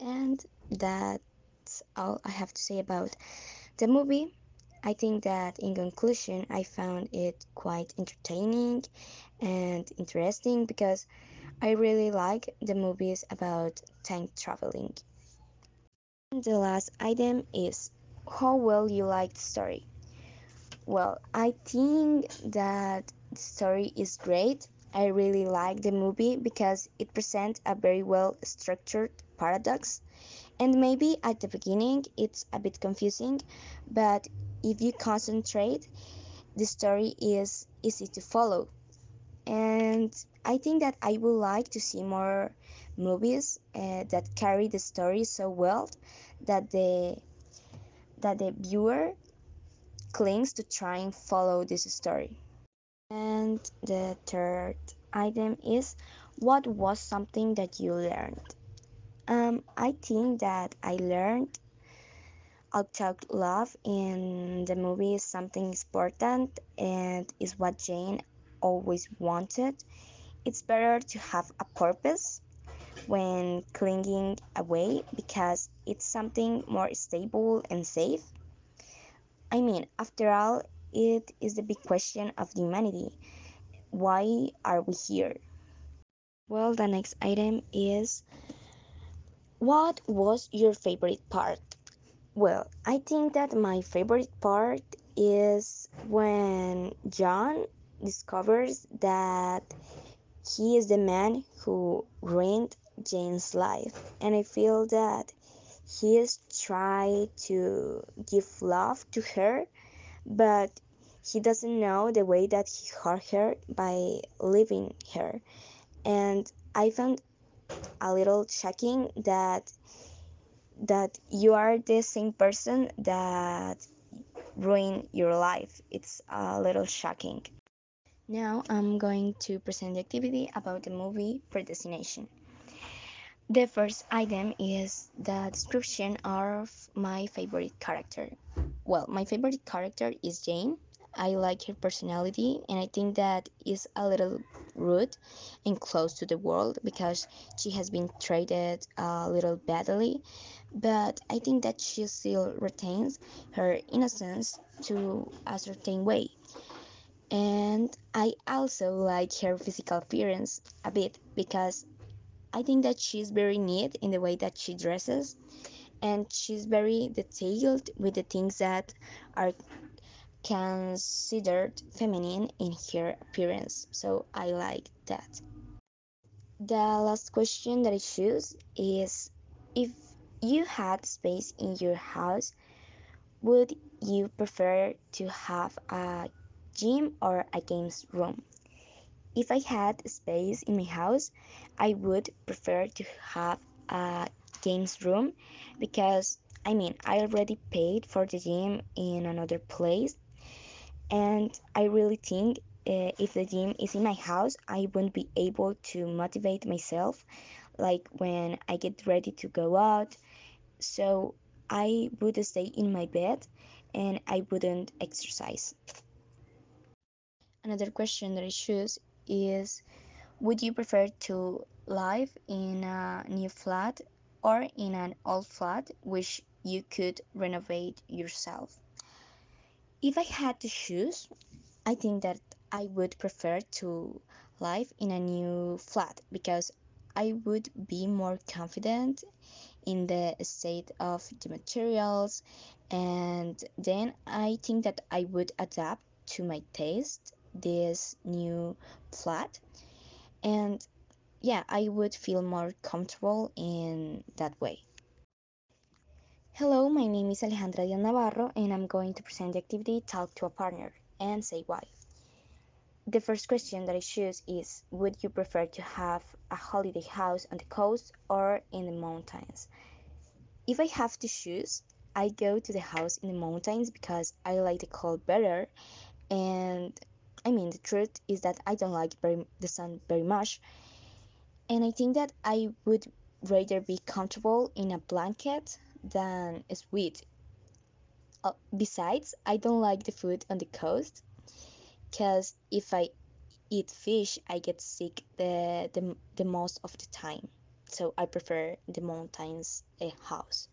And that's all I have to say about the movie. I think that in conclusion, I found it quite entertaining and interesting because I really like the movies about time traveling. And the last item is how well you like the story. Well, I think that the story is great. I really like the movie because it presents a very well structured paradox. And maybe at the beginning it's a bit confusing, but if you concentrate, the story is easy to follow. And I think that I would like to see more movies uh, that carry the story so well that the that the viewer clings to try and follow this story. And the third item is what was something that you learned? Um, I think that I learned Outtalk love in the movie is something important and is what Jane always wanted. It's better to have a purpose when clinging away because it's something more stable and safe. I mean, after all, it is the big question of humanity. Why are we here? Well, the next item is what was your favorite part? Well, I think that my favorite part is when John discovers that he is the man who ruined Jane's life, and I feel that he is trying to give love to her, but he doesn't know the way that he hurt her by leaving her. And I found a little shocking that that you are the same person that ruined your life. It's a little shocking. Now I'm going to present the activity about the movie Predestination. The first item is the description of my favorite character. Well, my favorite character is Jane. I like her personality, and I think that is a little rude and close to the world because she has been treated a little badly. But I think that she still retains her innocence to a certain way. And I also like her physical appearance a bit because I think that she's very neat in the way that she dresses and she's very detailed with the things that are considered feminine in her appearance. So I like that. The last question that I choose is if you had space in your house, would you prefer to have a gym or a games room? If I had space in my house, I would prefer to have a games room because I mean, I already paid for the gym in another place, and I really think uh, if the gym is in my house, I won't be able to motivate myself like when I get ready to go out. So I would stay in my bed and I wouldn't exercise. Another question that I choose is Would you prefer to live in a new flat or in an old flat which you could renovate yourself? If I had to choose, I think that I would prefer to live in a new flat because I would be more confident in the state of the materials and then I think that I would adapt to my taste this new flat and yeah, I would feel more comfortable in that way. Hello, my name is Alejandra Diaz Navarro, and I'm going to present the activity Talk to a Partner and say why. The first question that I choose is Would you prefer to have a holiday house on the coast or in the mountains? If I have to choose, I go to the house in the mountains because I like the cold better, and I mean, the truth is that I don't like very, the sun very much, and I think that I would rather be comfortable in a blanket than sweat. Uh, besides, I don't like the food on the coast because if I eat fish, I get sick the, the, the most of the time. so I prefer the mountains a house.